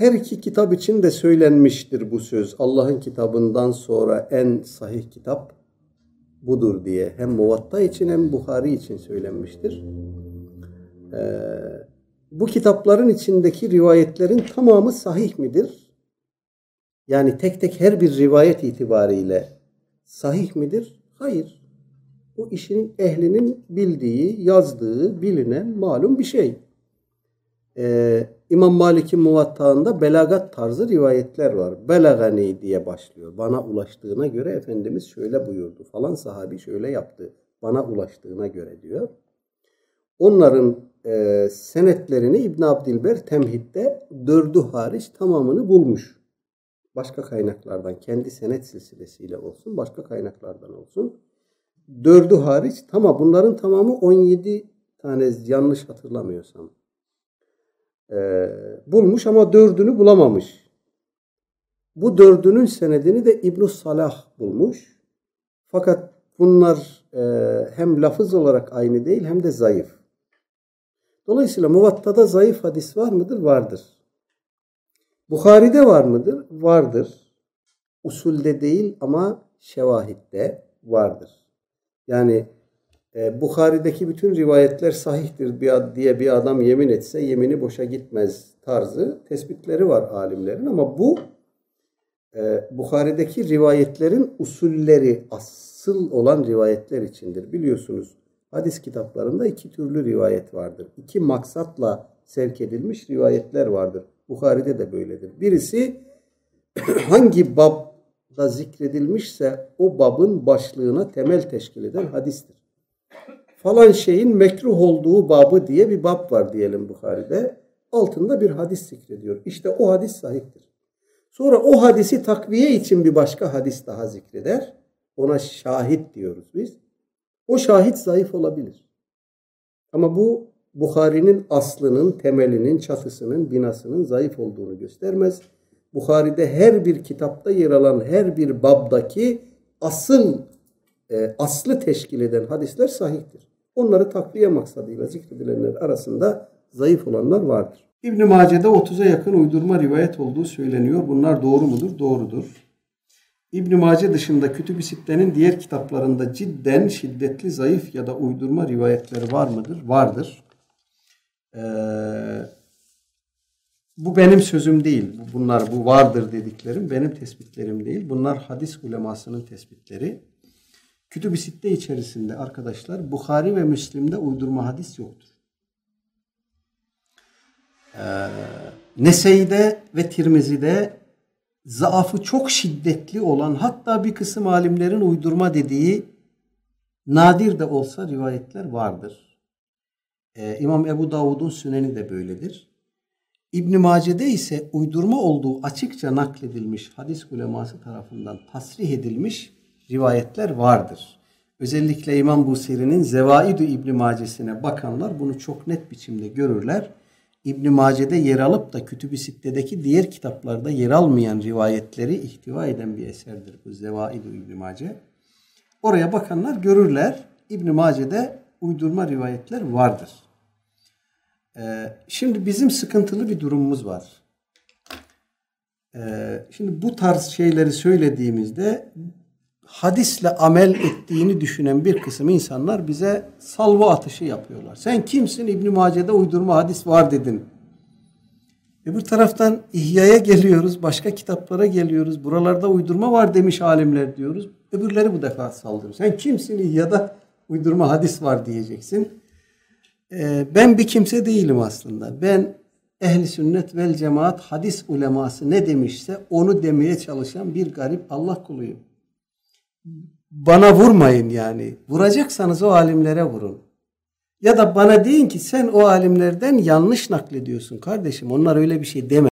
her iki kitap için de söylenmiştir bu söz. Allah'ın kitabından sonra en sahih kitap budur diye. Hem Muvatta için hem Bukhari için söylenmiştir. Ee, bu kitapların içindeki rivayetlerin tamamı sahih midir? Yani tek tek her bir rivayet itibariyle sahih midir? Hayır. Bu işin ehlinin bildiği, yazdığı, bilinen malum bir şey. Ee, İmam Malik'in muvattağında belagat tarzı rivayetler var. Belagani diye başlıyor. Bana ulaştığına göre Efendimiz şöyle buyurdu falan sahabi şöyle yaptı. Bana ulaştığına göre diyor. Onların e, senetlerini İbn Abdilber Temhid'de dördü hariç tamamını bulmuş. Başka kaynaklardan kendi senet silsilesiyle olsun başka kaynaklardan olsun. Dördü hariç tamam bunların tamamı 17 tane yanlış hatırlamıyorsam e, bulmuş ama dördünü bulamamış. Bu dördünün senedini de ibn Salah bulmuş. Fakat bunlar e, hem lafız olarak aynı değil hem de zayıf. Dolayısıyla Muvatta'da zayıf hadis var mıdır? Vardır. Bukhari'de var mıdır? Vardır. Usulde değil ama şevahitte vardır. Yani e, Bukhari'deki bütün rivayetler sahihtir diye bir adam yemin etse yemini boşa gitmez tarzı tespitleri var alimlerin ama bu e, Bukhari'deki rivayetlerin usulleri asıl olan rivayetler içindir. Biliyorsunuz hadis kitaplarında iki türlü rivayet vardır. İki maksatla sevk edilmiş rivayetler vardır. Bukhari'de de böyledir. Birisi hangi babda zikredilmişse o babın başlığına temel teşkil eden hadistir falan şeyin mekruh olduğu babı diye bir bab var diyelim Bukhari'de. Altında bir hadis zikrediyor. İşte o hadis sahiptir. Sonra o hadisi takviye için bir başka hadis daha zikreder. Ona şahit diyoruz biz. O şahit zayıf olabilir. Ama bu Bukhari'nin aslının, temelinin, çatısının, binasının zayıf olduğunu göstermez. Bukhari'de her bir kitapta yer alan her bir babdaki asıl e, aslı teşkil eden hadisler sahihtir. Onları takviye maksadıyla zikredilenler arasında zayıf olanlar vardır. İbn-i Mace'de 30'a yakın uydurma rivayet olduğu söyleniyor. Bunlar doğru mudur? Doğrudur. İbn-i Mace dışında Kütüb-i Sitte'nin diğer kitaplarında cidden şiddetli zayıf ya da uydurma rivayetleri var mıdır? Vardır. Ee, bu benim sözüm değil. Bunlar bu vardır dediklerim benim tespitlerim değil. Bunlar hadis ulemasının tespitleri. Kütüb-i Sitte içerisinde arkadaşlar Bukhari ve Müslim'de uydurma hadis yoktur. Ee, Nese'de ve Tirmizi'de zaafı çok şiddetli olan hatta bir kısım alimlerin uydurma dediği nadir de olsa rivayetler vardır. Ee, İmam Ebu Davud'un süneni de böyledir. İbn Mace'de ise uydurma olduğu açıkça nakledilmiş hadis uleması tarafından tasrih edilmiş rivayetler vardır. Özellikle İmam Busiri'nin Zevaid-i İbn Mace'sine bakanlar bunu çok net biçimde görürler. İbn Mace'de yer alıp da Kütüb-i Sitte'deki diğer kitaplarda yer almayan rivayetleri ihtiva eden bir eserdir bu Zevaid-i İbn Mace. Oraya bakanlar görürler. İbn Mace'de uydurma rivayetler vardır. Ee, şimdi bizim sıkıntılı bir durumumuz var. Ee, şimdi bu tarz şeyleri söylediğimizde hadisle amel ettiğini düşünen bir kısım insanlar bize salvo atışı yapıyorlar. Sen kimsin İbn Mace'de uydurma hadis var dedin. Öbür taraftan İhya'ya geliyoruz, başka kitaplara geliyoruz. Buralarda uydurma var demiş alimler diyoruz. Öbürleri bu defa saldırıyor. Sen kimsin İhya'da uydurma hadis var diyeceksin. Ee, ben bir kimse değilim aslında. Ben ehli sünnet vel cemaat hadis uleması ne demişse onu demeye çalışan bir garip Allah kuluyum bana vurmayın yani. Vuracaksanız o alimlere vurun. Ya da bana deyin ki sen o alimlerden yanlış naklediyorsun kardeşim. Onlar öyle bir şey deme.